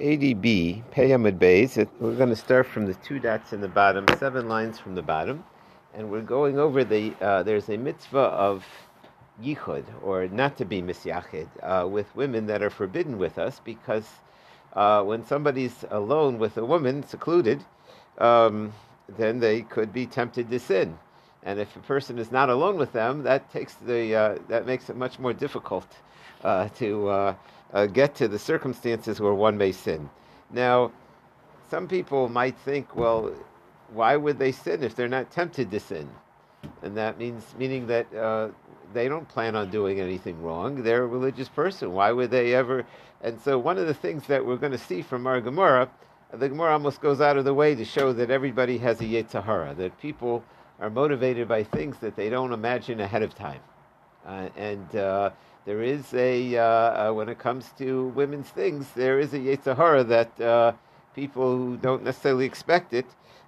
80b, Peyamid Bays. We're going to start from the two dots in the bottom, seven lines from the bottom, and we're going over the. Uh, there's a mitzvah of yichud, or not to be misyachid, uh, with women that are forbidden with us because uh, when somebody's alone with a woman, secluded, um, then they could be tempted to sin. And if a person is not alone with them, that takes the uh, that makes it much more difficult uh, to uh, get to the circumstances where one may sin. Now, some people might think, well, why would they sin if they're not tempted to sin? And that means meaning that uh, they don't plan on doing anything wrong. They're a religious person. Why would they ever? And so, one of the things that we're going to see from our Gemara, the Gemara almost goes out of the way to show that everybody has a Yetzer Hara, that people are motivated by things that they don't imagine ahead of time. Uh, and uh, there is a uh, uh, when it comes to women's things, there is a Yetzer Hara that uh, people who don't necessarily expect it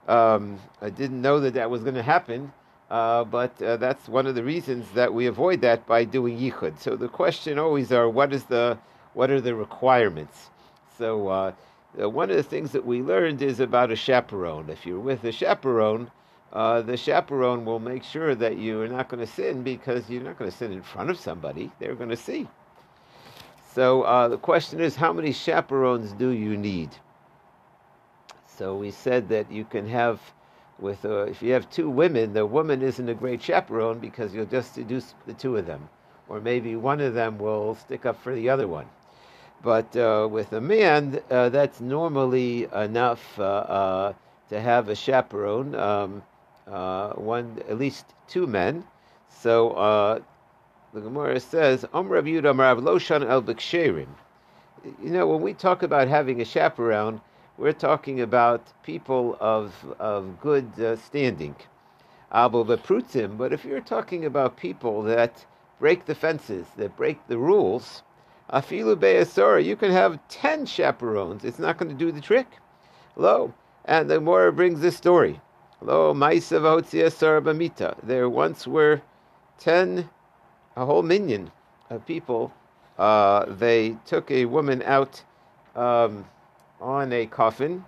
um, didn't know that that was going to happen. Uh, but uh, that's one of the reasons that we avoid that by doing yichud. So the question always are, what is the, what are the requirements? So uh, one of the things that we learned is about a chaperone. If you're with a chaperone, uh, the chaperone will make sure that you are not going to sin because you're not going to sin in front of somebody. They're going to see. So uh, the question is, how many chaperones do you need? So we said that you can have, with uh, if you have two women, the woman isn't a great chaperone because you'll just seduce the two of them, or maybe one of them will stick up for the other one. But uh, with a man, that's normally enough to have a chaperone. Um, uh, one, at least two men. So uh, the Gemara says, Loshan El. You know, when we talk about having a chaperone, we're talking about people of of good uh, standing. Veprutim, but if you're talking about people that break the fences, that break the rules, Afilu Be'asora, you can have ten chaperones. It's not going to do the trick. Lo. And the Gemara brings this story. Lo Bamita. There once were ten, a whole minion of people. Uh, they took a woman out um, on a coffin.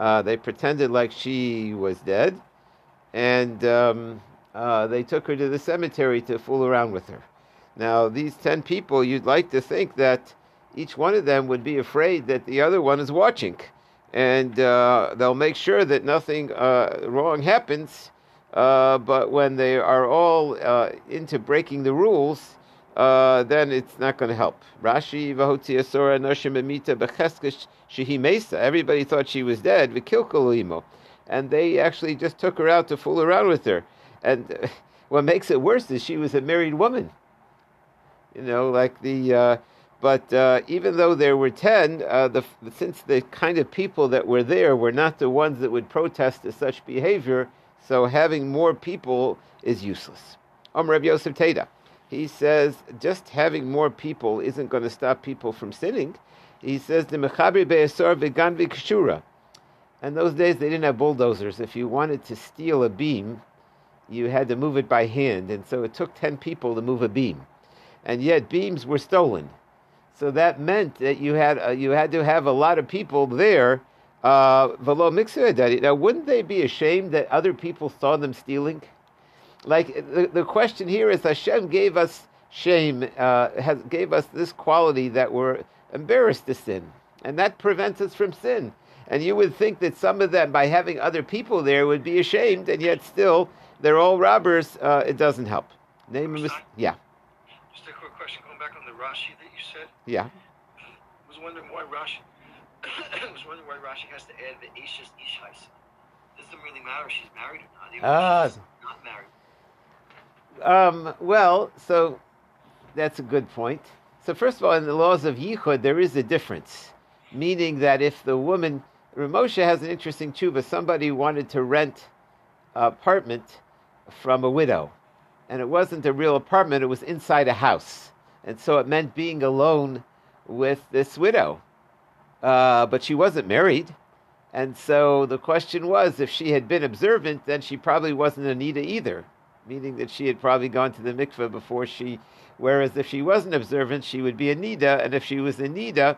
Uh, they pretended like she was dead, and um, uh, they took her to the cemetery to fool around with her. Now, these ten people, you'd like to think that each one of them would be afraid that the other one is watching and uh, they'll make sure that nothing uh, wrong happens. Uh, but when they are all uh, into breaking the rules, uh, then it's not going to help. Rashi v'hoti asora noshim emita shehi mesa. Everybody thought she was dead. V'kilkolimo, and they actually just took her out to fool around with her. And what makes it worse is she was a married woman. You know, like the but uh, even though there were 10, uh, the, since the kind of people that were there were not the ones that would protest to such behavior, so having more people is useless. Om Rav Yosef Teda. He says just having more people isn't going to stop people from sinning. He says the Mechabri Be'esor Vegan Kshura. In those days, they didn't have bulldozers. If you wanted to steal a beam, you had to move it by hand, and so it took 10 people to move a beam. And yet, beams were stolen. So that meant that you had uh, you had to have a lot of people there. Uh, Velo Now, wouldn't they be ashamed that other people saw them stealing? Like the, the question here is, Hashem gave us shame, uh, has gave us this quality that we're embarrassed to sin, and that prevents us from sin. And you would think that some of them, by having other people there, would be ashamed, and yet still they're all robbers. Uh, it doesn't help. Name of yeah. Just a quick question, going back on the Rashi that you said? Yeah. I was wondering why Rashi. I was wondering why Rashi has to add the Ishas Ishais. Doesn't really matter if she's married or not. Even uh, she's not married. Um, well, so that's a good point. So first of all, in the laws of Yichud, there is a difference, meaning that if the woman, Rav Moshe has an interesting tshuva, somebody wanted to rent an apartment from a widow, and it wasn't a real apartment; it was inside a house and so it meant being alone with this widow. Uh, but she wasn't married. And so the question was if she had been observant, then she probably wasn't a nida either, meaning that she had probably gone to the mikveh before she. Whereas if she wasn't observant, she would be a nida, and if she was a nida,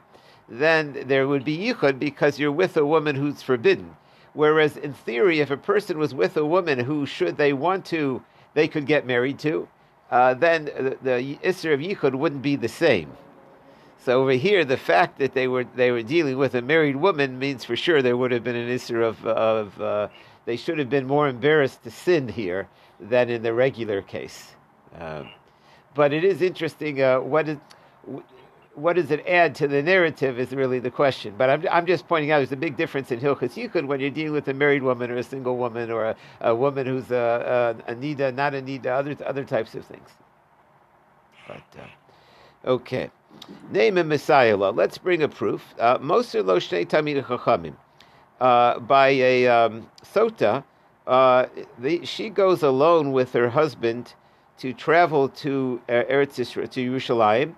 then there would be yichud because you're with a woman who's forbidden. Whereas in theory, if a person was with a woman who, should they want to, they could get married to, uh, then the, the Isser of Yichud wouldn't be the same. So over here, the fact that they were they were dealing with a married woman means for sure there would have been an Isser of, of uh, they should have been more embarrassed to sin here than in the regular case. Um, but it is interesting. Uh, what is what does it add to the narrative is really the question. But I'm, I'm just pointing out there's a big difference in Hilchas Yichud when you're dealing with a married woman or a single woman or a, a woman who's a, a, a nida, not a nida, other other types of things. But uh, okay, name a Messiah. Let's bring a proof. Uh, Moser lo shnei talmidei chachamim uh, by a um, sota. Uh, the, she goes alone with her husband to travel to uh, Eretz Yisrael, to Yerushalayim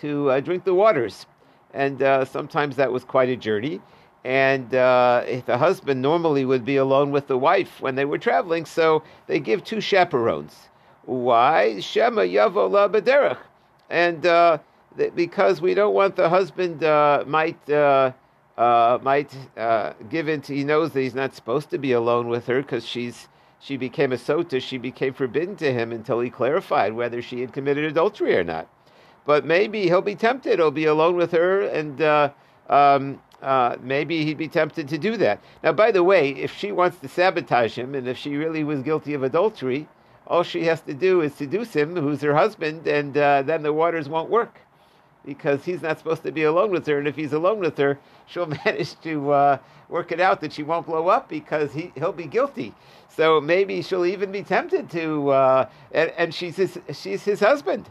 to uh, drink the waters. And uh, sometimes that was quite a journey. And uh, the husband normally would be alone with the wife when they were traveling, so they give two chaperones. Why? Shema Yavo La. And uh, th- because we don't want the husband uh, might might give in to, he knows that he's not supposed to be alone with her because she's she became a sota, she became forbidden to him until he clarified whether she had committed adultery or not. But maybe he'll be tempted. He'll be alone with her, and uh, um, uh, maybe he'd be tempted to do that. Now, by the way, if she wants to sabotage him, and if she really was guilty of adultery, all she has to do is seduce him, who's her husband, and uh, then the waters won't work because he's not supposed to be alone with her. And if he's alone with her, she'll manage to uh, work it out that she won't blow up because he, he'll be guilty. So maybe she'll even be tempted to, uh, and, and, she's his, she's his husband.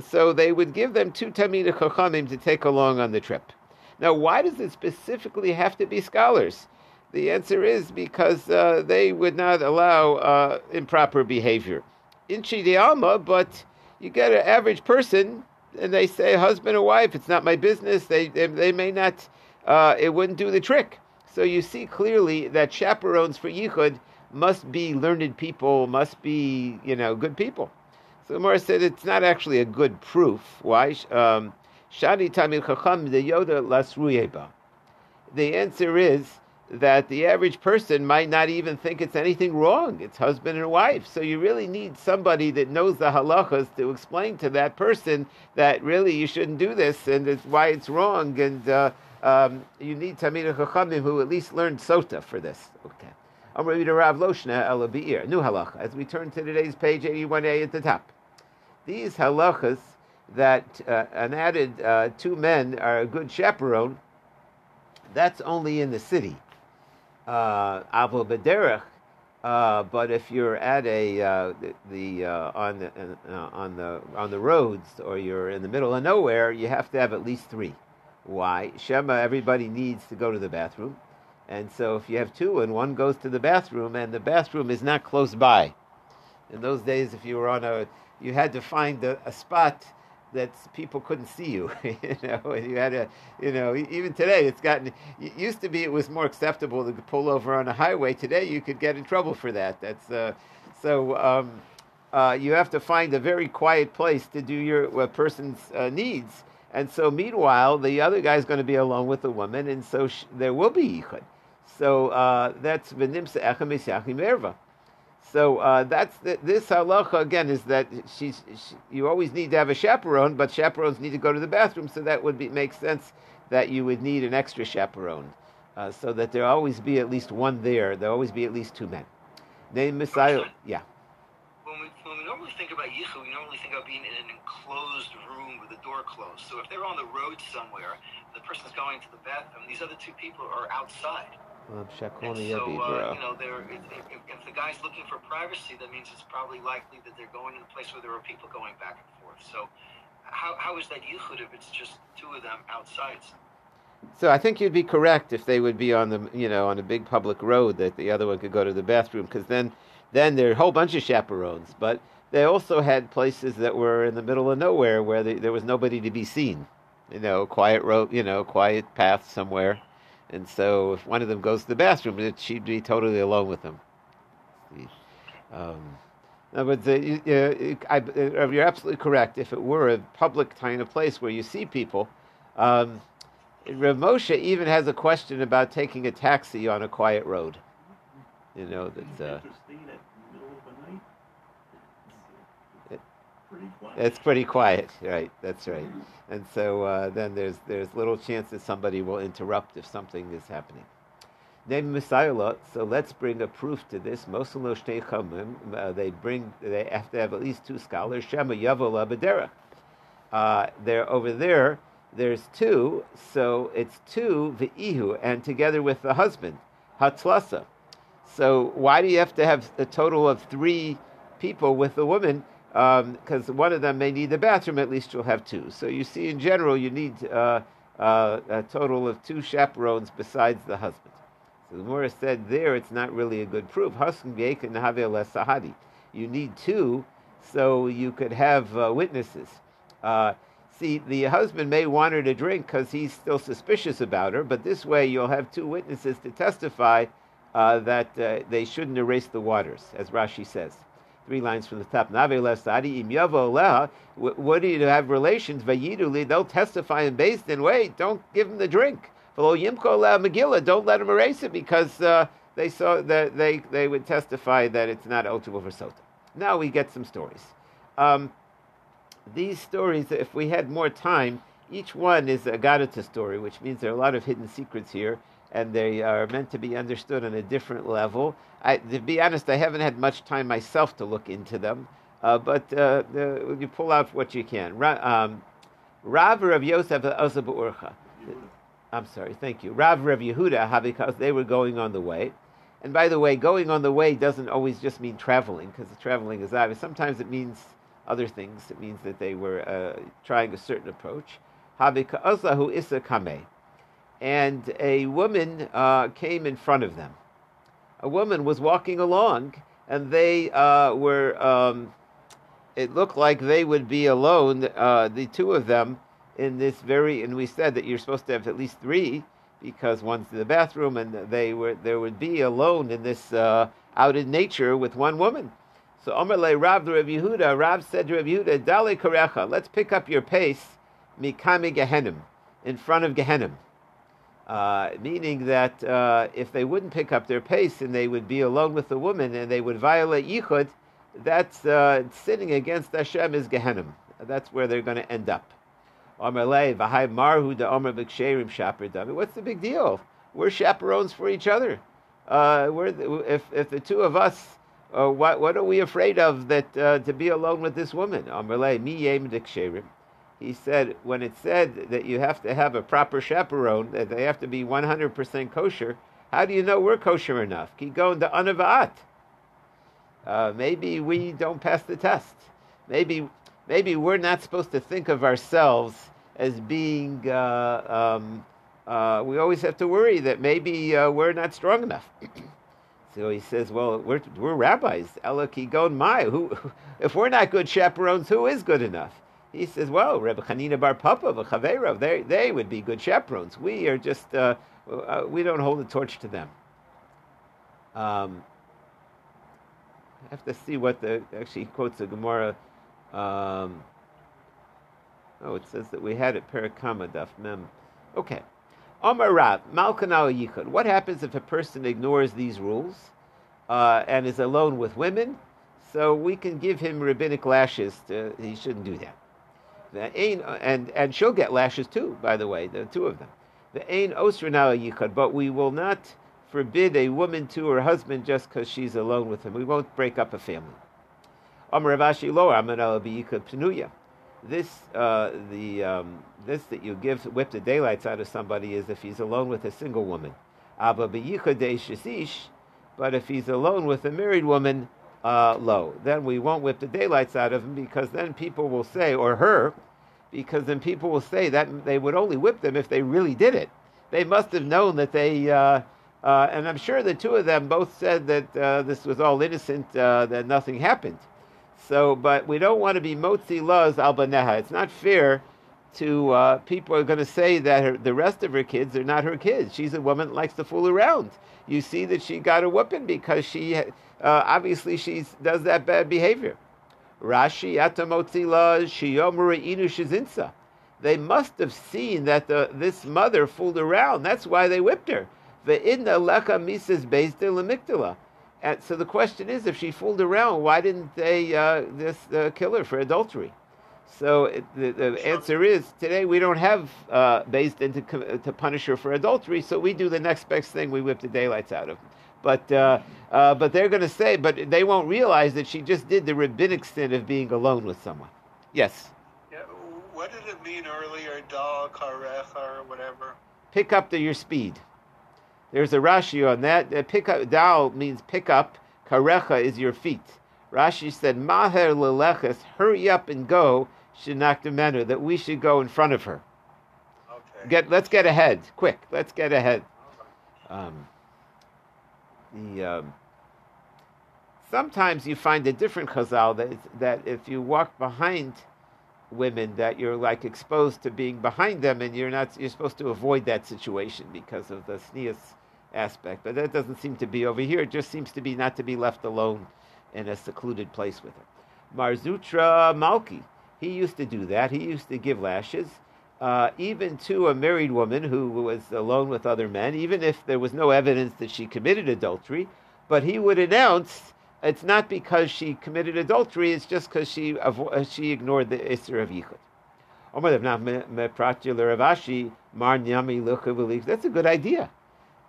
So they would give them two Talmidei Chachamim to take along on the trip. Now, why does it specifically have to be scholars? The answer is because uh, they would not allow uh, improper behavior. In Alma, but you get an average person and they say husband or wife, it's not my business. They they, they may not. Uh, it wouldn't do the trick. So you see clearly that chaperones for yichud must be learned people, must be you know good people. So Gemara said it's not actually a good proof. Why? Um, Shani tamil chacham the yoda The answer is that the average person might not even think it's anything wrong. It's husband and wife. So you really need somebody that knows the halachas to explain to that person that really you shouldn't do this and it's why it's wrong. And uh, um, you need Talmidei Chachamim who at least learned sota for this. Okay. I'm ready to Rav Loshna El Be'ir, new halacha. As we turn to today's page 81a at the top. These halachas that uh, an added uh, two men are a good chaperone, that's only in the city Avo Bederech, uh, but if you're at a uh, the, the uh, on the uh, on the on the roads or you're in the middle of nowhere, you have to have at least three. Why? Shema, everybody needs to go to the bathroom, and so if you have two and one goes to the bathroom and the bathroom is not close by, in those days, if you were on a, you had to find a, a spot that people couldn't see you. you know, you had to, you know, even today it's gotten. It used to be it was more acceptable to pull over on a highway. Today you could get in trouble for that. That's uh, so. Um, uh, you have to find a very quiet place to do your person's uh, needs. And so, meanwhile, the other guy's going to be alone with the woman, and so sh- there will be yichud. So uh, that's v'nimsa echem erva. So uh, that's the, this halacha again is that she's she, you always need to have a chaperone, but chaperones need to go to the bathroom, so that would be, make sense that you would need an extra chaperone, uh, so that there always be at least one there. There always be at least two men. Name Messiah, yeah. When we, when we normally think about yichud, we normally think about being in an enclosed room with the door closed. So if they're on the road somewhere, the person's going to the bathroom. These other two people are outside. So, uh, you know, if, if, the guy's looking for privacy, that means it's probably likely that they're going in a place where there are people going back and forth. So, how, how is that yichud if it's just two of them outside? So I think you'd be correct if they would be on the, you know, on a big public road that the other one could go to the bathroom because then, then there are a whole bunch of chaperones. But they also had places that were in the middle of nowhere where they, there was nobody to be seen. You know, quiet road, you know, quiet path somewhere. And so if one of them goes to the bathroom, she'd be totally alone with him. Um, no, but you, I, you're absolutely correct. If it were a public kind of place where you see people, um, Rav Moshe even has a question about taking a taxi on a quiet road. You know, that's. Uh, it's pretty quiet, right? That's right. And so uh, then there's there's little chance that somebody will interrupt if something is happening. Name Messiah. So let's bring a proof to this. Mosalo uh, They bring. They have to have at least two scholars. Shema Yavola Badera. Uh, they're over there. There's two, so it's two v'ihu, and together with the husband, hatlasa. So why do you have to have a total of three people with the woman? Because um, one of them may need the bathroom. At least you'll have two. So you see, in general, you need uh, uh, a total of two chaperones besides the husband. So the Gemara said there, it's not really a good proof. You need two, so you could have uh, witnesses. Uh, see, the husband may want her to drink because he's still suspicious about her, but this way you'll have two witnesses to testify uh, that uh, they shouldn't erase the waters, as Rashi says. Three lines from the top. What do you have relations? They'll testify in based in wait, don't give him the drink. Megillah, don't let him erase it because uh, they saw that they, they would testify that it's not eligible for sota. Now we get some stories. Um, these stories, if we had more time, each one is a Gadata story, which means there are a lot of hidden secrets here, and they are meant to be understood on a different level. I, to be honest, I haven't had much time myself to look into them, uh, but uh, the, you pull out what you can. Um, Rav Rav Yosef Urcha. I'm sorry, thank you. Rav Rav Yehuda, because they were going on the way. And by the way, going on the way doesn't always just mean traveling, because traveling is obvious. Sometimes it means other things. It means that they were uh, trying a certain approach. Habika isa kame. And a woman uh, came in front of them. A woman was walking along, and they uh, were, um, it looked like they would be alone, uh, the two of them, in this very, and we said that you're supposed to have at least three, because one's in the bathroom, and they were, there would be alone in this uh, out in nature with one woman. So Omerle Rav the Rav Yehuda, Rav said to Rav Yehuda, Dale Karecha, let's pick up your pace, Mikami Gehenim, in front of Gehenim. Uh, meaning that uh, if they wouldn't pick up their pace and they would be alone with the woman and they would violate Yichud, that's uh, sinning against Hashem is Gehenim. That's where they're going to end up. What's the big deal? We're chaperones for each other. Uh, the, if, if the two of us uh, what, what are we afraid of that to be alone with this woman? He said, when it said that you have to have a proper chaperone, that they have to be 100% kosher, how do you know we're kosher enough? Keep going to anavaat. Uh, maybe we don't pass the test. Maybe, maybe we're not supposed to think of ourselves as being. Uh, um, uh, we always have to worry that maybe uh, we're not strong enough. So he says, "Well, we're, we're rabbis. Elaki gon mai. Who, if we're not good chaperones, who is good enough?" He says, "Well, Rebbe Chanina Bar Papa v'Chaverov, they they would be good chaperones. We are just uh, uh, we don't hold the torch to them." Um, I have to see what the actually quotes the Gemara. Um, oh, it says that we had it Parakama Daf Mem. Okay. Omar Rav, Malkanal Yichud. What happens if a person ignores these rules uh, and is alone with women? So we can give him rabbinic lashes. To, he shouldn't do that. The ain, and, and she'll get lashes too, by the way, the two of them. The ain osranal yichud, but we will not forbid a woman to her husband just because she's alone with him. We won't break up a family. This uh, the um, this that you give whip the daylights out of somebody is if he's alone with a single woman. But if he's alone with a married woman, uh, low, then we won't whip the daylights out of him because then people will say, or her, because then people will say that they would only whip them if they really did it. They must have known that they. Uh, uh, and I'm sure the two of them both said that uh, this was all innocent, uh, that nothing happened. So, but we don't want to be motzi laws al. It's not fair to uh, people are going to say that her, the rest of her kids are not her kids. She's a woman that likes to fool around. You see that she got a whooping because she uh, obviously she does that bad behavior. Rashi atamotzi la shiyomura inu shizinsa. they must have seen that the, this mother fooled around. That's why they whipped her. Ve'idna lecha misas beis And so the question is, if she fooled around, why didn't they uh, just uh, kill her for adultery? So it, the, the answer is today we don't have uh, based into to punish her for adultery, so we do the next best thing: we whip the daylights out of. Them. But uh, uh, but they're going to say, but they won't realize that she just did the rabbinic sin of being alone with someone. Yes. Yeah. What did it mean earlier? Dal karecha or whatever. Pick up the, your speed. There's a Rashi on that. Uh, pick up dal means pick up. Karecha is your feet. Rashi said, Maher leleches, hurry up and go Shinakdamenu, that we should go in front of her. Okay. Get, let's get ahead, quick. Let's get ahead. Um, the um, sometimes you find a different chazal that that if you walk behind women, that you're like exposed to being behind them, and you're not you're supposed to avoid that situation because of the sneas aspect. But that doesn't seem to be over here. It just seems to be not to be left alone in a secluded place with her. Mar Zutra Malki he used to do that. He used to give lashes, uh, even to a married woman who was alone with other men, even if there was no evidence that she committed adultery. But he would announce it's not because she committed adultery; it's just because she she ignored the Isser of Yichud. That's a good idea.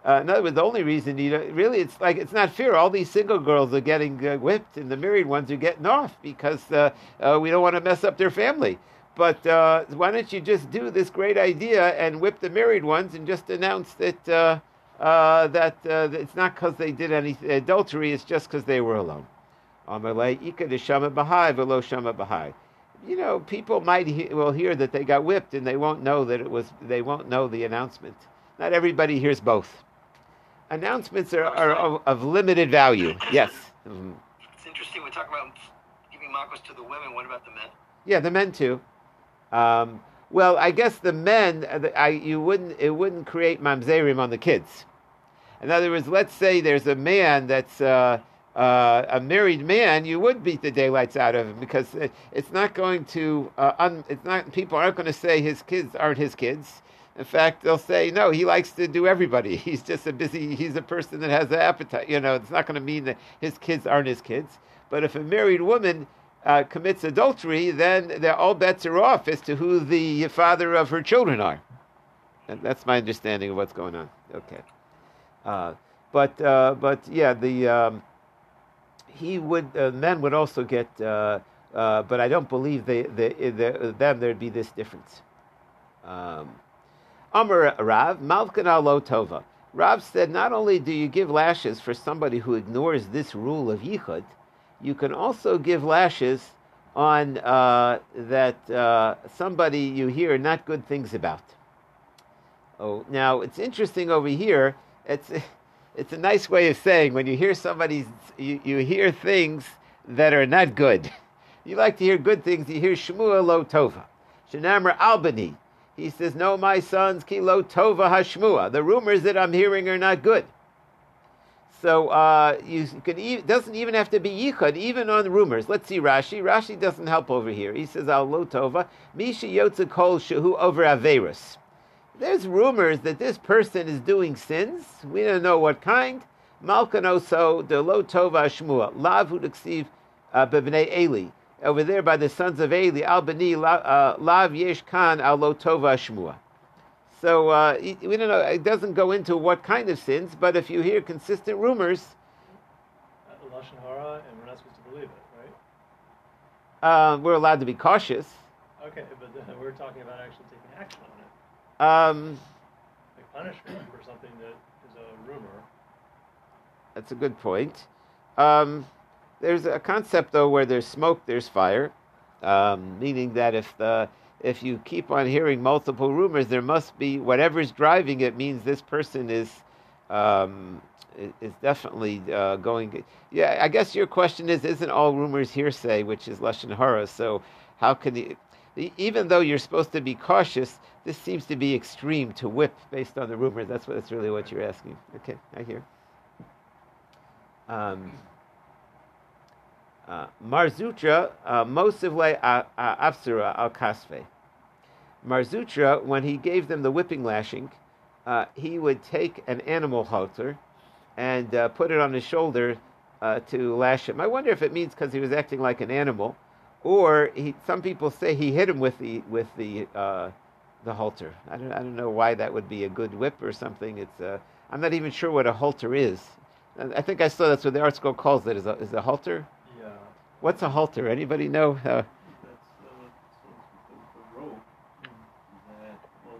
Uh, in other words, the only reason you know, really it's like it's not fair. All these single girls are getting uh, whipped, and the married ones are getting off because uh, uh we don't want to mess up their family. But uh, why don't you just do this great idea and whip the married ones and just announce that uh, that it's not because they did any adultery; it's just because they were alone. You know, people might he- will hear that they got whipped, and they won't know that it was. They won't know the announcement. Not everybody hears both announcements are, are of, of, limited value. Yes. Mm-hmm. It's interesting. We talk about giving makos to the women. What about the men? Yeah, the men too. Um, well, I guess the men, uh, I, you wouldn't, it wouldn't create mamzerim on the kids. In other words, let's say there's a man that's uh, uh, a married man, you would beat the daylights out of him because it, it's not going to, uh, un, it's not, people aren't going to say his kids aren't his kids. In fact, they'll say, no, he likes to do everybody. He's just a busy, he's a person that has an appetite. You know, it's not going to mean that his kids aren't his kids. But if a married woman uh, commits adultery, then all bets are off as to who the father of her children are. And that's my understanding of what's going on. Okay. Uh, but, uh, but yeah, the, um, he would, uh, men would also get, uh, uh, but I don't believe they, they, they, them there'd be this difference. Um, Amar Rav, Malkan lo tova. Rav said, not only do you give lashes for somebody who ignores this rule of yichud, you can also give lashes on uh, that uh, somebody you hear not good things about. Oh, now it's interesting over here. It's it's a nice way of saying when you hear somebody's you, you hear things that are not good. You like to hear good things. You hear Shmuel lo tova, Shenamar albany. He says, No, my sons, kilo tova hashmua. The rumors that I'm hearing are not good. So uh, you can e- doesn't even have to be yichud, even on rumors. Let's see Rashi. Rashi doesn't help over here. He says al lo tova misha yotza kol shehu over averus. There's rumors that this person is doing sins. We don't know what kind. Malkanoso de lo tova shmua lav hu uh, Eli over there by the sons of Eli, Al Bani uh, Lav Yesh Khan Al Lotova Shmua. So uh, we don't know. It doesn't go into what kind of sins, but if you hear consistent rumors, lashon hara, and we're not supposed to believe it, right? Uh, we're allowed to be cautious. Okay, but then we're talking about actually taking action on it. Um, like punishment for something that is a rumor. That's a good point. Um, there's a concept though where there's smoke, there's fire, um, meaning that if the if you keep on hearing multiple rumors, there must be whatever's driving it means this person is um, is definitely uh, going. Yeah, I guess your question is: Isn't all rumors hearsay, which is lashon hara? So how can you? Even though you're supposed to be cautious, this seems to be extreme to whip based on the rumors. That's what that's really what you're asking. Okay, I hear. Um, Mar Zutra, uh, Mosivle Afsura al Kasve. Mar Zutra, when he gave them the whipping lashing, uh, he would take an animal halter and uh, put it on his shoulder uh, to lash him. I wonder if it means because he was acting like an animal, or he, some people say he hit him with the with the uh, the halter. I don't I don't know why that would be a good whip or something. It's uh, I'm not even sure what a halter is. I think I saw that's what the ArtScroll calls it. Is a is a halter? Yeah. What's a halter? Anybody know? Uh,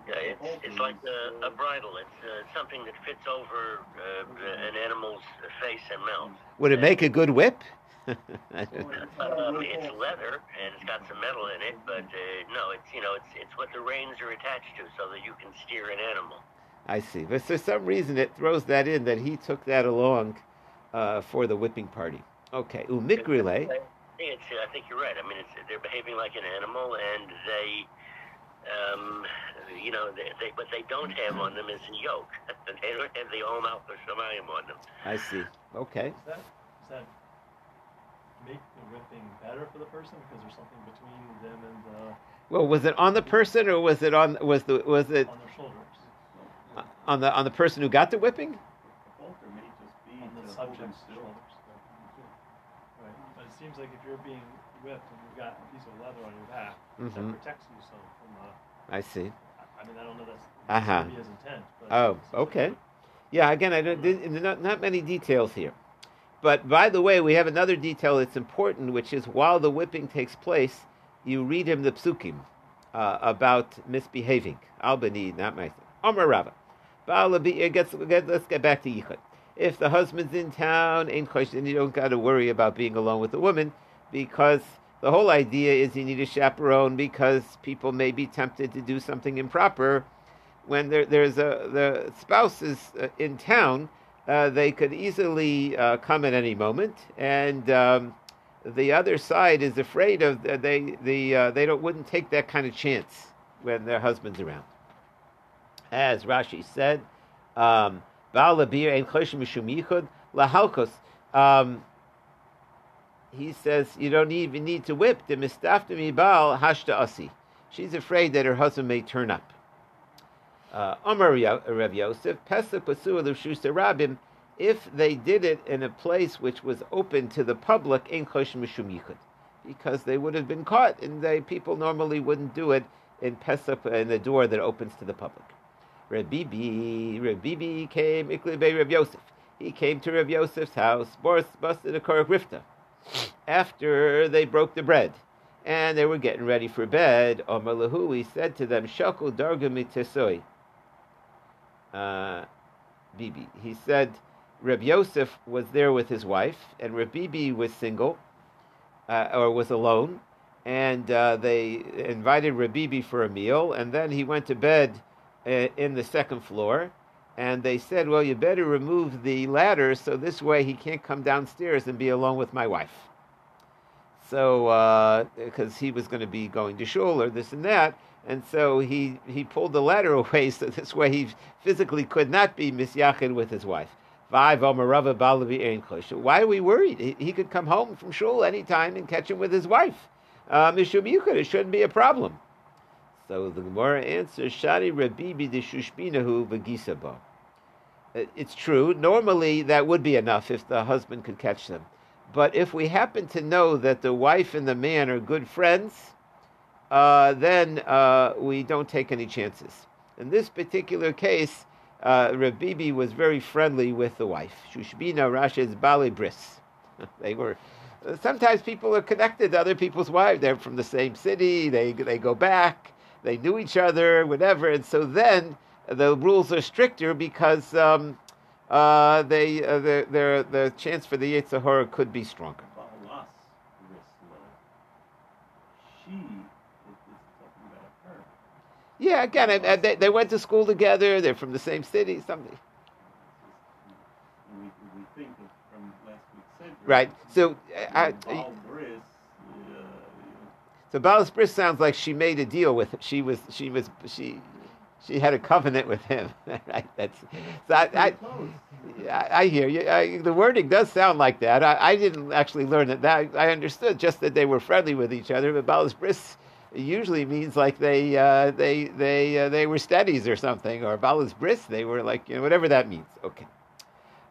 yeah, it's, it's like a, a bridle. It's uh, something that fits over uh, an animal's face and mouth. Would it make a good whip? um, it's leather and it's got some metal in it, but uh, no, it's you know it's it's what the reins are attached to, so that you can steer an animal. I see, but for some reason it throws that in that he took that along uh, for the whipping party. Okay, umikrile. It's, I think you're right. I mean, they're behaving like an animal, and they, um, you know, they, they, what they don't have on them is a yoke. they don't have the Om Alpha Shemayim on them. I see. Okay. Is that, is that make the whipping better for the person because there's something between them and the. Well, was it on the person or was it on was the was it on their shoulders? On the on the person who got the whipping? On the subject's shoulders. Right, but it seems like if you're being whipped and you've got a piece of leather on your back, mm-hmm. that protects you some from the. I see. I mean, I don't know that's uh-huh. his intent. oh, okay. Like yeah, again, I don't, not, not many details here. But by the way, we have another detail that's important, which is while the whipping takes place, you read him the psukim uh, about misbehaving. Albany, not myself. Omer Rava. Let's get back to Yichud. If the husband's in town, ain't then you don't got to worry about being alone with the woman because the whole idea is you need a chaperone because people may be tempted to do something improper when there, there's a the spouse is uh, in town uh, they could easily uh, come at any moment, and um, the other side is afraid of uh, they the uh, they don't wouldn't take that kind of chance when their husband's around. As Rashi said, um, um he says you don't even need to whip the mistaftami hashta asi. She's afraid that her husband may turn up. Uh, Amar Rav Yosef, Rabim, if they did it in a place which was open to the public, in because they would have been caught, and they, people normally wouldn't do it in Pesach in the door that opens to the public. Rabibi, Rabibi came Iklebe Rav Yosef. He came to Rav Yosef's house, Boris busted a korach rifta, after they broke the bread and they were getting ready for bed. Omar Lahu, he said to them, Shakul darga mitesoi uh, Bibi. He said Reb Yosef was there with his wife, and Reb Bibi was single, uh, or was alone, and uh, they invited Reb Bibi for a meal, and then he went to bed in the second floor, and they said, well, you better remove the ladder so this way he can't come downstairs and be alone with my wife. So, because uh, he was going to be going to shul or this and that, and so he, he pulled the ladder away so this way he physically could not be misyachin with his wife. Why are we worried? He, he, could come home from shul anytime and catch him with his wife. Um, it shouldn't be a problem. So the Gemara answers, Shari Rabibi de Shushbinahu Vagisabo. It's true. Normally that would be enough if the husband could catch them. But if we happen to know that the wife and the man are good friends, uh, then uh, we don't take any chances. In this particular case, uh, Rabibi was very friendly with the wife. Shushbina Rasha's Bali Bris. they were. Sometimes people are connected to other people's wives. They're from the same city. They they go back. They knew each other, whatever. And so then the rules are stricter because um, uh, they uh, the, the the chance for the Yetzer Hara could be stronger. Yeah, again, I, I, they, they went to school together. They're from the same city. Something. We, we think from last week's Right. So, I, I, so Balas Bris sounds like she made a deal with. She was. She was. She. She had a covenant with him. right. That's. So I. I, I hear you. I, the wording does sound like that. I, I didn't actually learn that. That I understood just that they were friendly with each other. But Balas Bris usually means like they uh, they they uh, they were steadies or something, or balas bris. They were like you know whatever that means. Okay.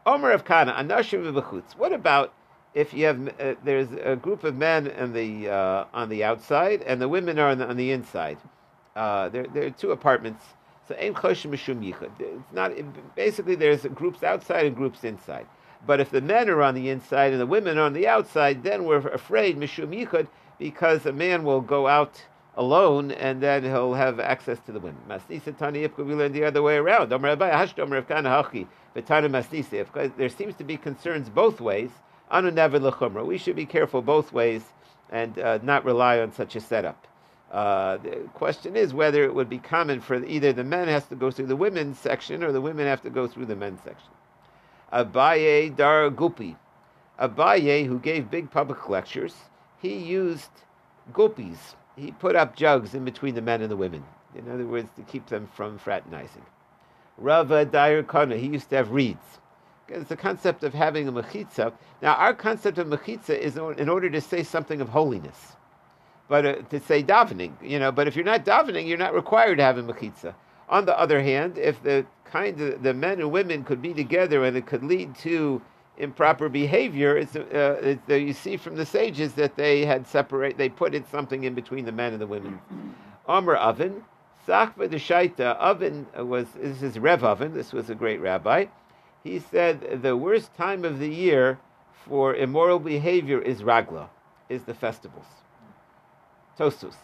Omer of Kana anashim. What about if you have uh, there's a group of men on the uh, on the outside and the women are on the, on the inside? Uh, there there are two apartments. So mishum yichud. It's not basically there's groups outside and groups inside. But if the men are on the inside and the women are on the outside, then we're afraid mishum yichud because a man will go out alone and then he'll have access to the women. Masnisa tani the other way around. There seems to be concerns both ways. Never We should be careful both ways and uh, not rely on such a setup. Uh, the question is whether it would be common for either the men has to go through the women's section or the women have to go through the men's section. Abaye Dar Gupi. Abaye, who gave big public lectures, he used guppies. He put up jugs in between the men and the women. In other words, to keep them from fraternizing. Rava Dair Kana, he used to have reeds. It's the concept of having a mechitza. Now, our concept of mechitza is in order to say something of holiness but uh, to say davening, you know. But if you're not davening, you're not required to have a mechitza. On the other hand, if the kind of the men and women could be together and it could lead to improper behavior, it's, uh, it's, uh, you see from the sages that they had separate, they put in something in between the men and the women. Amr oven, Sachva the Shaita oven was this is Rev oven. This was a great rabbi. He said the worst time of the year for immoral behavior is Ragla, is the festivals. Tosus.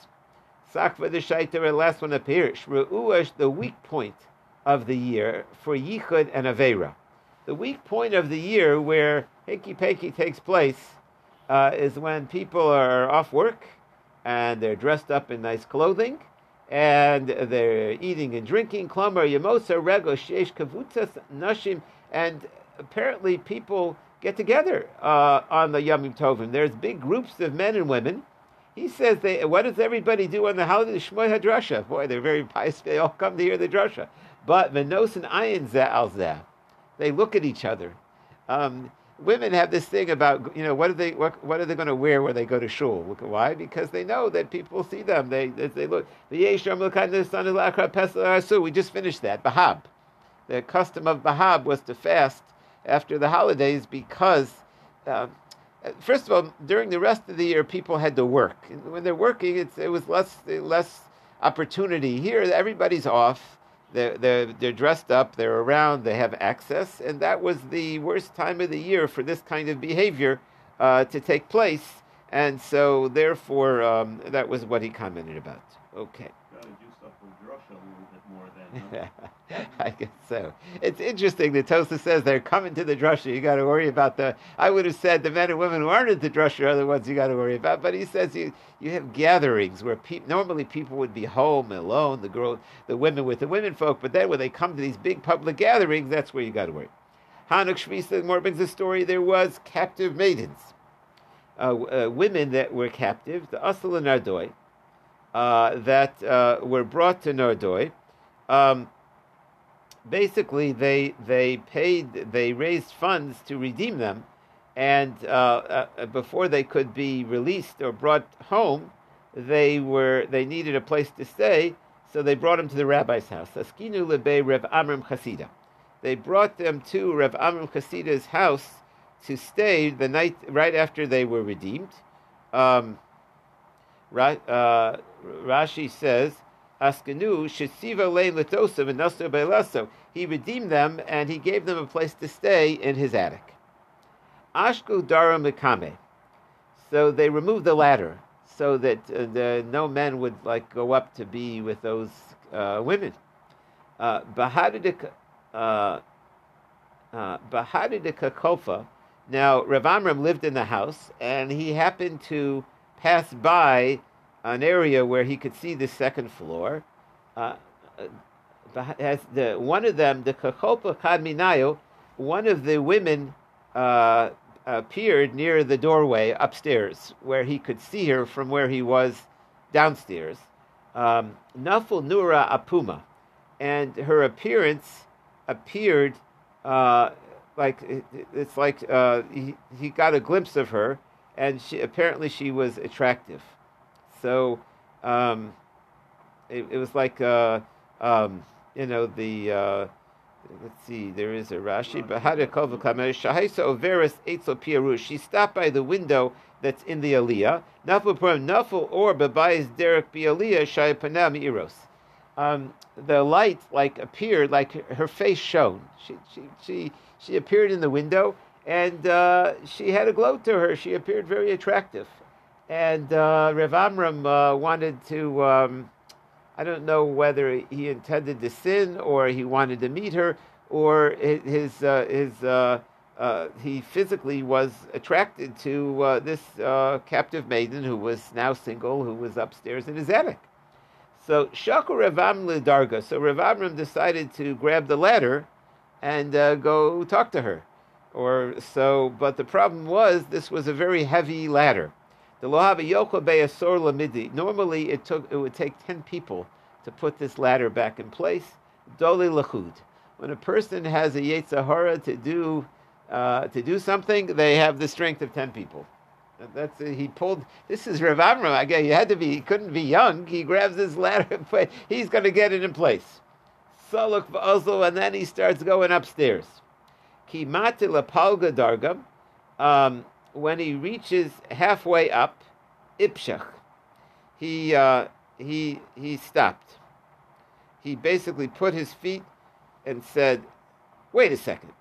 Sakva the Shaiter, last one appears. Re'uash, the weak point of the year for Yichud and Avera. The weak point of the year where Heki Peki takes place uh, is when people are off work and they're dressed up in nice clothing and they're eating and drinking. Klamar Yamosa Rego Shesh Kavutzas Nashim. And apparently people get together uh, on the Yamim Tovim. There's big groups of men and women he says, they, what does everybody do on the holiday? of Shmoy Hadrasha. Boy, they're very pious. They all come to hear the drasha. But Venos and Ayin al They look at each other. Um, women have this thing about, you know, what are they, what, what are they going to wear when they go to shul? Why? Because they know that people see them. They, they, they look. We just finished that. Bahab. The custom of Bahab was to fast after the holidays because uh, first of all, during the rest of the year, people had to work. when they're working, it was less less opportunity. Here, everybody's off. They're, they're, they're dressed up, they're around, they have access, and that was the worst time of the year for this kind of behavior uh, to take place. And so, therefore, um, that was what he commented about. Okay. I guess so. It's interesting that Tosa says they're coming to the drusha. You got to worry about the. I would have said the men and women who aren't at the drusha are the ones you got to worry about. But he says you you have gatherings where pe- normally people would be home alone, the girl, the women with the women folk. But then when they come to these big public gatherings, that's where you got to worry. Hanuk Shvisa more brings a story. There was captive maidens, uh, uh, women that were captive, the Asal and Nehardea, uh, that uh, were brought to Nehardea. Um, basically they they paid they raised funds to redeem them, and uh, uh, before they could be released or brought home, they were they needed a place to stay, so they brought them to the rabbi's house. Askinu lebe Rev Amram Chasida. They brought them to Rev Amram Chasida's house to stay the night right after they were redeemed. Um, uh, Rashi says Askanu Shesiva Lein Letosav and Nasr Beilaso. He redeemed them and he gave them a place to stay in his attic. Ashku Dara Mikame. So they removed the ladder so that uh, the, no men would like go up to be with those uh, women. Uh, Bahadidik uh, uh, Kofa. Now Rav Amram lived in the house and he happened to pass by an area where he could see the second floor. Uh, has the one of them, the Kachopa Kadminayo, one of the women uh, appeared near the doorway upstairs, where he could see her from where he was downstairs. Um, Naful Nura Apuma, and her appearance appeared uh, like it's like uh, he, he got a glimpse of her, and she apparently she was attractive. So um, it, it was like uh, um, you know the uh, let's see, there is a Rashi. She stopped by the window that's in the Aliyah. Nafel purim nafel or derek bialiyah iros. Um, the light like appeared, like her face shone. She she she she appeared in the window, and uh, she had a glow to her. She appeared very attractive, and uh, Rev Amram uh, wanted to. Um, I don't know whether he intended to sin or he wanted to meet her or his uh, his uh, uh, he physically was attracted to uh, this captive maiden who was now single, who was upstairs in his attic. So Shaku Revam Darga. So Rev decided to grab the ladder and go talk to her. Or so, but the problem was this was a very heavy ladder. Normally, it took it would take ten people to put this ladder back in place. Doli Lachud. When a person has a Yetzer Hara to do uh, to do something, they have the strength of ten people. That's he pulled. This is Rav Amram. Again, he had to be. He couldn't be young. He grabs his ladder. But He's going to get it in place. Saluk v'ozlo, and then he starts going upstairs. Kimati lapalga darga. When he reaches halfway up, Ipshach, he, uh, he, he stopped. He basically put his feet and said, wait a second.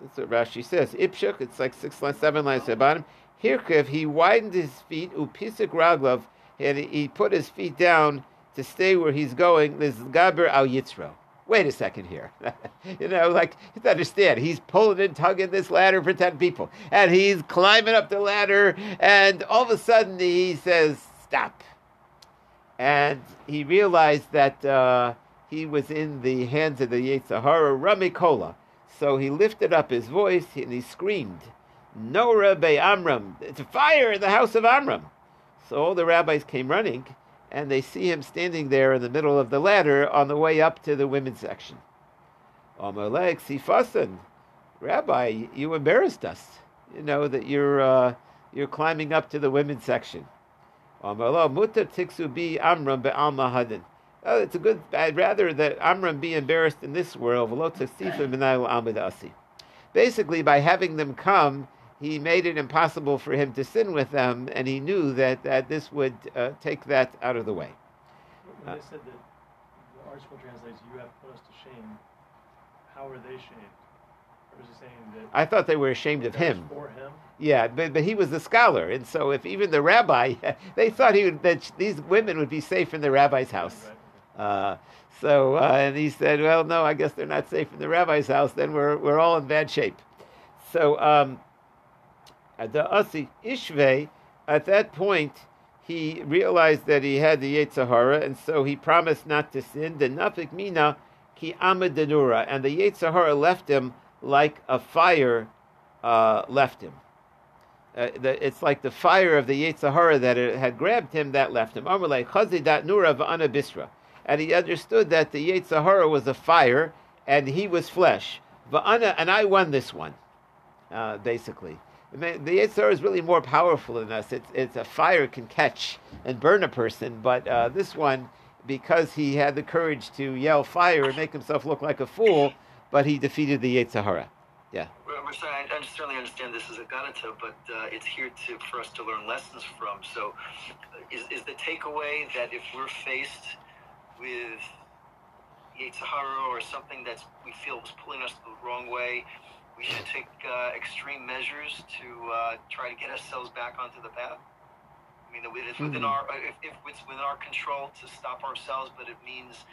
That's what Rashi says. Ipshach, it's like six lines, seven lines to the bottom. Hirkev, he widened his feet, upisik raglov, and he put his feet down to stay where he's going. This Gaber al Yitzro wait a second here. you know, like, you understand, he's pulling and tugging this ladder for 10 people. And he's climbing up the ladder, and all of a sudden he says, stop. And he realized that uh, he was in the hands of the Yetzer Hara, Ramikola. So he lifted up his voice and he screamed, Nora Be Amram, it's a fire in the house of Amram. So all the rabbis came running and they see him standing there in the middle of the ladder on the way up to the women's section. Amalek Sifasan, Rabbi, you embarrassed us. You know that you're uh, you're climbing up to the women's section. amram be'al Oh, it's a good. I'd rather that Amram be embarrassed in this world. Basically, by having them come, he made it impossible for him to sin with them, and he knew that, that this would uh, take that out of the way. When they said that the ArtScroll translates, "You have put us to shame," how are they shamed? Or was he saying that? I thought they were ashamed of him. For him. Yeah, but, but he was a scholar, and so if even the rabbi, they thought he would, that these women would be safe in the rabbi's house. Right, uh, so uh, and he said, "Well, no, I guess they're not safe in the rabbi's house. Then we're we're all in bad shape." So um, the Asi Ishve, at that point, he realized that he had the Yetzer Hara, and so he promised not to sin. The Nafik Mina ki Amadanura, and the Yetzer Hara left him like a fire uh, left him. Uh, the, it's like the fire of the Yetzer Hara that had grabbed him that left him. Nura. And he understood that the Yetzer Hara was a fire and he was flesh. V'ana, and I won this one, uh, basically the Yetzer Hara is really more powerful than us. It's, it's a fire can catch and burn a person, but uh, this one, because he had the courage to yell fire and make himself look like a fool, but he defeated the Yetzer Hara. Yeah. Well, I, I certainly understand this is a Ganata, but uh, it's here to, for us to learn lessons from. So, is, is the takeaway that if we're faced with Yetzer Hara or something that we feel is pulling us the wrong way, we should take uh, extreme measures to uh, try to get ourselves back onto the path. I mean, it's within mm-hmm. our if, if, it's within our control to stop ourselves, but it means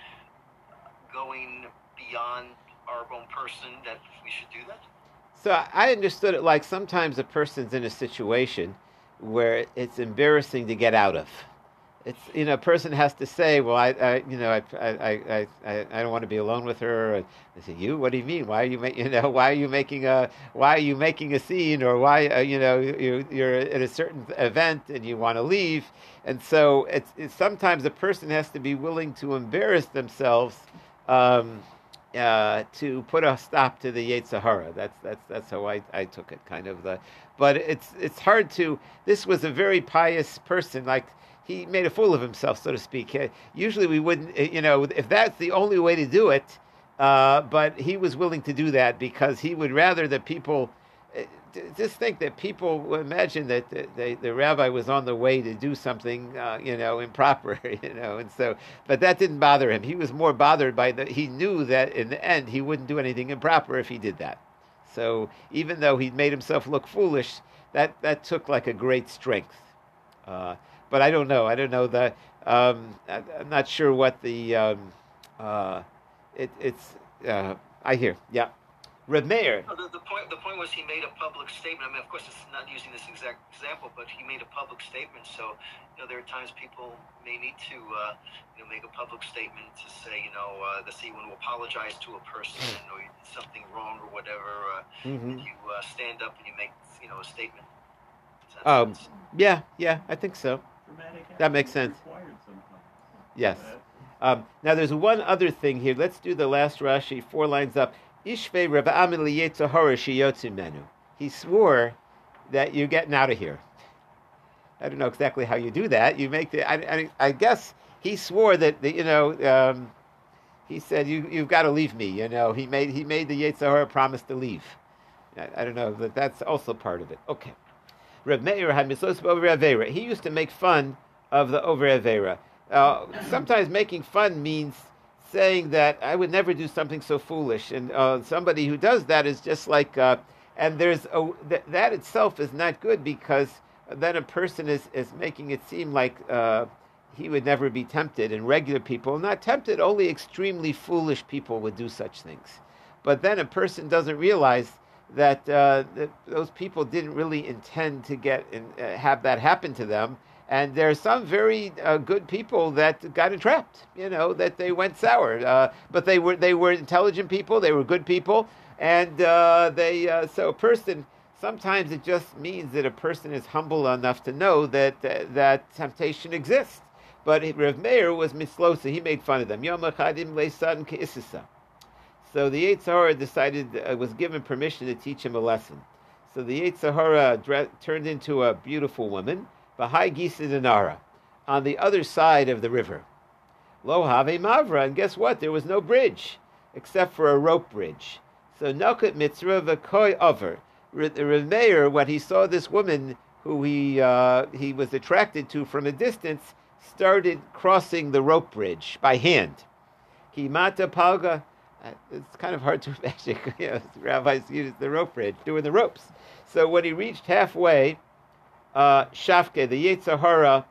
going beyond our own person that we should do that. So I understood it like sometimes a person's in a situation where it's embarrassing to get out of it's you know a person has to say well I, I you know I, I, I, I don't want to be alone with her I say you what do you mean why are you make, you know why are you making a why are you making a scene or why uh, you know you, you're at a certain event and you want to leave and so it's, it's sometimes a person has to be willing to embarrass themselves um, uh, to put a stop to the Yetzer Hara. That's that's that's how I, I took it, kind of the. But it's it's hard to. This was a very pious person, like he made a fool of himself, so to speak. Usually we wouldn't, you know, if that's the only way to do it, uh, but he was willing to do that because he would rather that people just think that people imagine that the, the, the, rabbi was on the way to do something, uh, you know, improper, you know, and so, but that didn't bother him. He was more bothered by the, he knew that in the end he wouldn't do anything improper if he did that. So even though he made himself look foolish, that, that took like a great strength. Uh, but I don't know. I don't know that. Um, I, am not sure what the, um, uh, it, it's, uh, I hear, yeah. Reb Meir. No, the, the, point the point was he made a public statement. I mean, of course, it's not using this exact example, but he made a public statement. So, you know, there are times people may need to, uh, you know, make a public statement to say, you know, uh, the when will apologize to a person hmm. or you did something wrong or whatever. Uh, mm-hmm. You uh, stand up and you make, you know, a statement. Um, yeah, yeah, I think so. That makes sense. Yes. Um, now, there's one other thing here. Let's do the last Rashi, four lines up. Ishve Rabbi Amin menu. He swore that you're getting out of here. I don't know exactly how you do that. You make the. I, I, I guess he swore that, the, you know. Um, he said, "You you've got to leave me." You know, he made he made the Yetzer Hara promise to leave. I, I, don't know, but that's also part of it. Okay. Reb Meir had over He used to make fun of the over Avera. Uh, sometimes making fun means saying that I would never do something so foolish, and uh, somebody who does that is just like, uh, and there's a, th- that itself is not good because then a person is, is making it seem like uh, he would never be tempted, and regular people not tempted. Only extremely foolish people would do such things. But then a person doesn't realize that, uh, that those people didn't really intend to get and uh, have that happen to them and there are some very uh, good people that got entrapped. You know that they went sour, uh, but they were they were intelligent people. They were good people, and uh, they uh, so a person. Sometimes it just means that a person is humble enough to know that that temptation exists. But Rav Meir was mislosa. He made fun of them. Yom So the Yetzer decided uh, was given permission to teach him a lesson. So the Yetzer turned into a beautiful woman Bahai Gisa on the other side of the river. Lo have mavra, and guess what? There was no bridge except for a rope bridge. So Nakat mitzvah v'koi over. Remeir, when he saw this woman who he uh, he was attracted to from a distance, started crossing the rope bridge by hand. Kimata palga. It's kind of hard to imagine. you know, rabbis use the rope bridge, doing the ropes. So when he reached halfway, uh, shafke, the Yetzer Hara,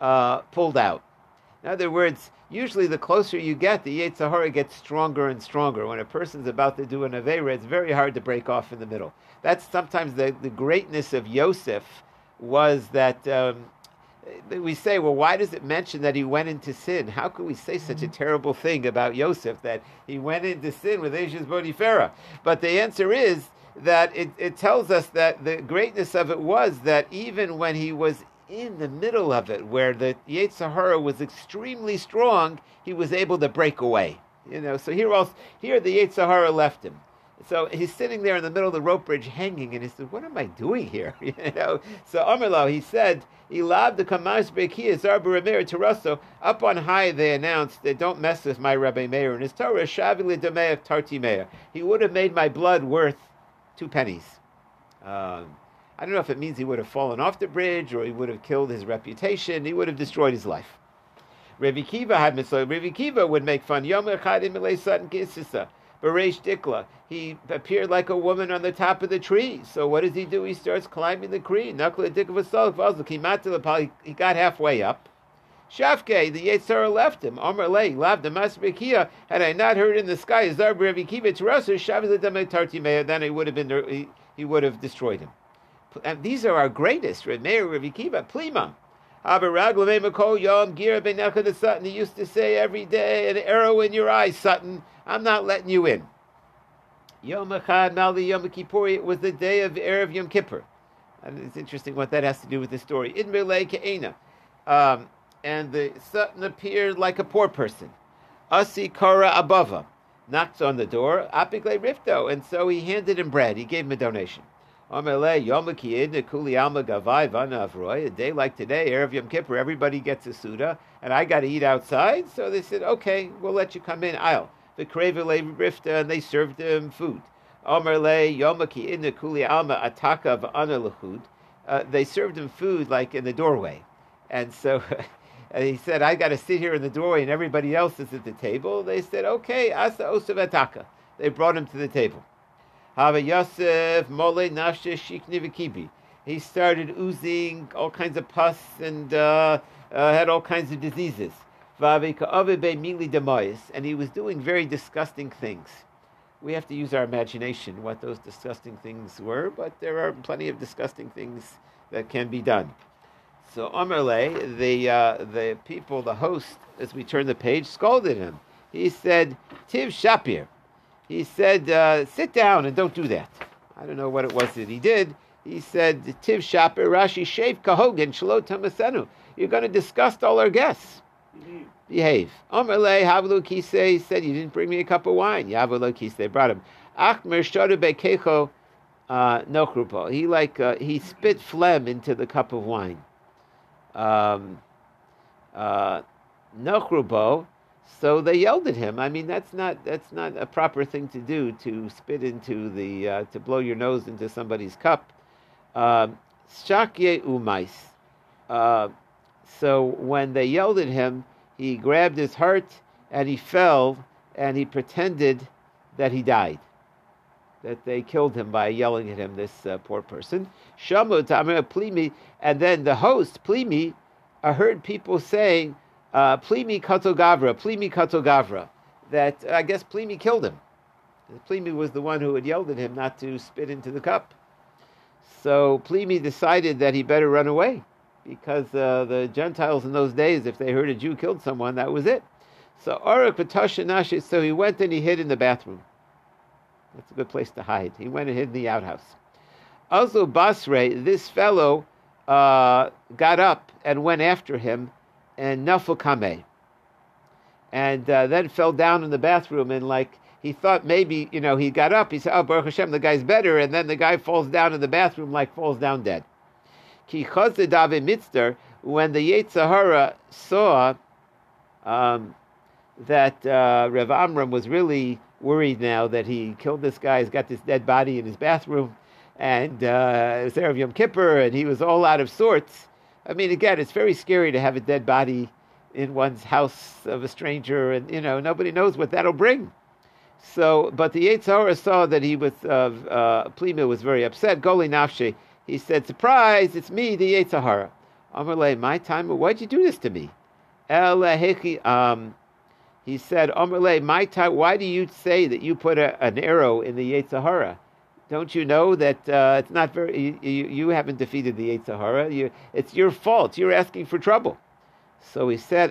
uh, pulled out. In other words, usually the closer you get, the Yetzer Hara gets stronger and stronger. When a person's about to do an Aveira, it's very hard to break off in the middle. That's sometimes the, the greatness of Yosef was that um, we say, well, why does it mention that he went into sin? How could we say such a mm-hmm. terrible thing about Yosef that he went into sin with Asia's Potifera? But the answer is that it, it tells us that the greatness of it was that even when he was in the middle of it, where the Yetzer Hara was extremely strong, he was able to break away. You know, so here also here the Yetzer Hara left him. So he's sitting there in the middle of the rope bridge hanging, and he said, What am I doing here? You know. So Amarlo, he said, Elab the Kamash Bekia Zarba Meir Tarasso. Up on high they announced that don't mess with my Rabbi Meir and his Torah, Shavili Demev Tarti Meir. He would have made my blood worth two pennies. Um, I don't know if it means he would have fallen off the bridge or he would have killed his reputation. He would have destroyed his life. Rebbi Akiva had mitzvah. Rebbi Akiva would make fun. Yom. Beresh Dikla. He appeared like a woman on the top of the tree. So what does he do? He starts climbing the tree. Nakla Dikva He got halfway up. Shafke, the Yetzer Hara left him. Amar Le, Lav Damasbikia, had I not heard in the sky, Zarb Revi Shavil then he would have been he, he would have destroyed him. And these are our greatest, Meir Revi Plima. He used to say every day, an arrow in your eye, Sutton. I'm not letting you in. Yom Echad Mali Yom Kippur, it was the day of Erev Yom Kippur. And it's interesting what that has to do with the story. Um, and the Sutton appeared like a poor person. Asi Kara Abava knocks on the door, Apikle Rifto, and so he handed him bread. He gave him a donation. A day like today, Erev Yom Kippur, everybody gets a suda, and I got to eat outside. So they said, okay, we'll let you come in. I'll the Rifta, and they served him food. Amalei Yom Kiyid Kuli Alma Ataka Vana Lachud. Uh, they served him food like in the doorway, and so. And he said, I got to sit here in the doorway and everybody else is at the table. They said, okay, asa osavataka. They brought him to the table. Hava Yosef mole nafshe shikni v'kibi. He started oozing all kinds of pus and uh, uh, had all kinds of diseases. And he was doing very disgusting things. We have to use our imagination what those disgusting things were, but there are plenty of disgusting things that can be done. So Amarle, the uh, the people, the host, as we turn the page, scolded him. He said, "Tiv Shapir." He said, uh, "Sit down and don't do that." I don't know what it was that he did. He said, "Tiv Shapir Rashi Shev Kahogan Shalot Tamasenu." You're going to disgust all our guests. Behave. Amarle Havlu Kisei said, "You didn't bring me a cup of wine." Yavlu Kisei brought him. Achmer Shodu Bekecho uh, Nochrupo. He like uh, he spit phlegm into the cup of wine um, uh, so they yelled at him. I mean, that's not that's not a proper thing to do to spit into the uh, to blow your nose into somebody's cup. Um, Shakye umais. So when they yelled at him, he grabbed his heart and he fell and he pretended that he died that they killed him by yelling at him, this uh, poor person. Shamu Tamir Plimi, and then the host, Plimi, I heard people saying, uh, Plimi Katogavra, Plimi Katogavra, that uh, I guess Plimi killed him. Plimi was the one who had yelled at him not to spit into the cup. So Plimi decided that he better run away because uh, the Gentiles in those days, if they heard a Jew killed someone, that was it. So Arak Nashi, so he went and he hid in the bathroom. That's a good place to hide. He went and hid in the outhouse. Also, Basre, this fellow uh, got up and went after him, and Nafukame, and uh, then fell down in the bathroom and like he thought maybe you know he got up. He said, "Oh, Baruch Hashem, the guy's better," and then the guy falls down in the bathroom like falls down dead. Ki David Mitzter, when the Yetzer Hara saw um, that uh, Rev Amram was really worried now that he killed this guy. He's got this dead body in his bathroom, and uh, it was Erev Yom Kippur, and he was all out of sorts. I mean, again, it's very scary to have a dead body in one's house of a stranger, and you know nobody knows what that'll bring. So, but the Yetzer Hara saw that he was uh, uh, Plima was very upset. Goli Nafshi, he said, "Surprise! It's me, the Yetzer Hara." Amalei, my time. Why'd you do this to me? El um, he said, Omerle, my time, why do you say that you put a, an arrow in the Yetzer Hara? Don't you know that uh, it's not very, you, you haven't defeated the Yetzer Hara. You, it's your fault. You're asking for trouble. So he said,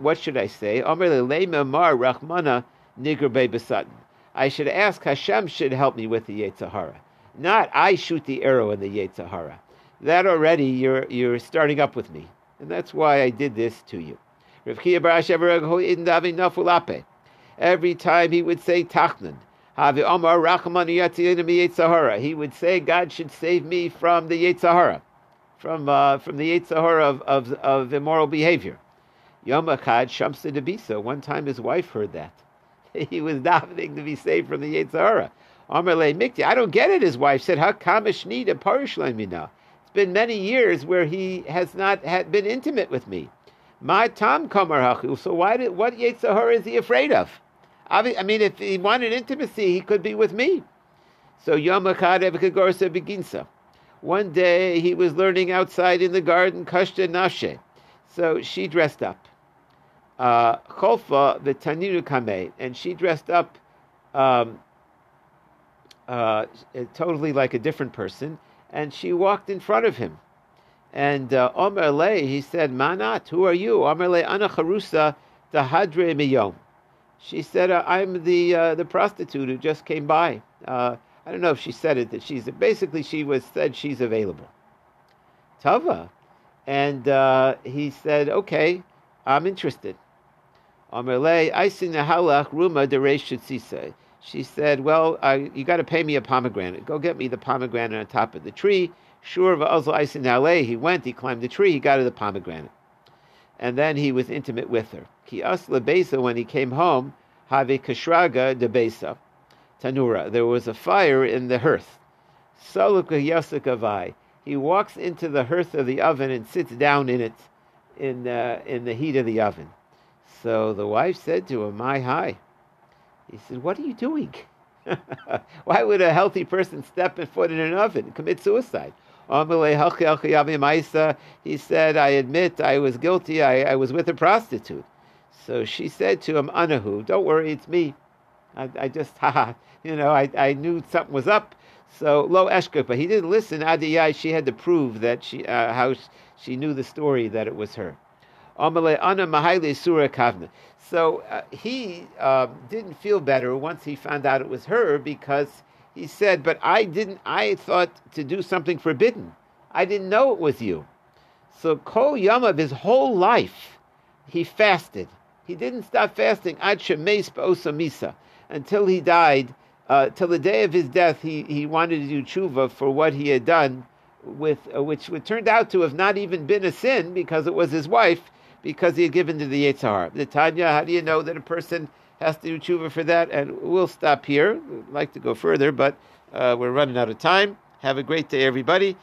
what should I say? Omerle, mar rachmana nigr I should ask Hashem should help me with the Yetzer Hara. Not I shoot the arrow in the Yetzer Hara. That already you're, you're starting up with me. And that's why I did this to you. Every time he would say Tachanun, he would say, God should save me from the Yetzer Hara, from, uh, from the Yetzer Hara of, of, of immoral behavior. Shamsa. One time his wife heard that. He was davening to be saved from the Yetzer Hara. I don't get it, his wife said. Hakamishnida Parishlamina. It's been many years where he has not had been intimate with me. My Tom Kamar. So why did what Yetzer Hara is he afraid of? I mean, if he wanted intimacy, he could be with me. So Yom Echad Beginsa. One day he was learning outside in the garden, Kashta Nashe. So she dressed up. Uh, Cholfa the Taninu Kame, and she dressed up um, uh, totally like a different person, and she walked in front of him. And uh, Omer Le, he said, Manat, who are you? Omer Le, Ana Charusa, Hadre Miyom. She said, uh, I'm the uh, the prostitute who just came by. Uh, I don't know if she said it, that she's, basically she was said she's available. Tava. And uh, he said, okay, I'm interested. Omer Le, Aisin Halach Ruma Deresh She said, "Well, uh, you got to pay me a pomegranate. Go get me the pomegranate on top of the tree." Sure, he went. He climbed the tree. He got the pomegranate, and then he was intimate with her. Ki asla when he came home, have kashraga de besa, tanura. There was a fire in the hearth. Saluka yasakavai. He walks into the hearth of the oven and sits down in it, in uh, in the heat of the oven. So the wife said to him, "My hi." He said, "What are you doing? Why would a healthy person step and foot in an oven and commit suicide?" He said, "I admit I was guilty. I, I was with a prostitute." So she said to him, "Anahu, don't worry, it's me. I, I just, you know, I, I knew something was up." So lo eshka, but he didn't listen. Adiyai, she had to prove that she uh, how she knew the story that it was her. So uh, he uh, didn't feel better once he found out it was her because he said, "But I didn't. I thought to do something forbidden. I didn't know it was you." So Kol of his whole life, he fasted. He didn't stop fasting ad shemes misa until he died uh, till the day of his death, he, he wanted to do tshuva for what he had done, with uh, which would turned out to have not even been a sin because it was his wife, because he had given to the Yetzer Hara. The Tanya, how do you know that a person has to do tshuva for that? And we'll stop here. We'd like to go further, but uh, we're running out of time. Have a great day, everybody.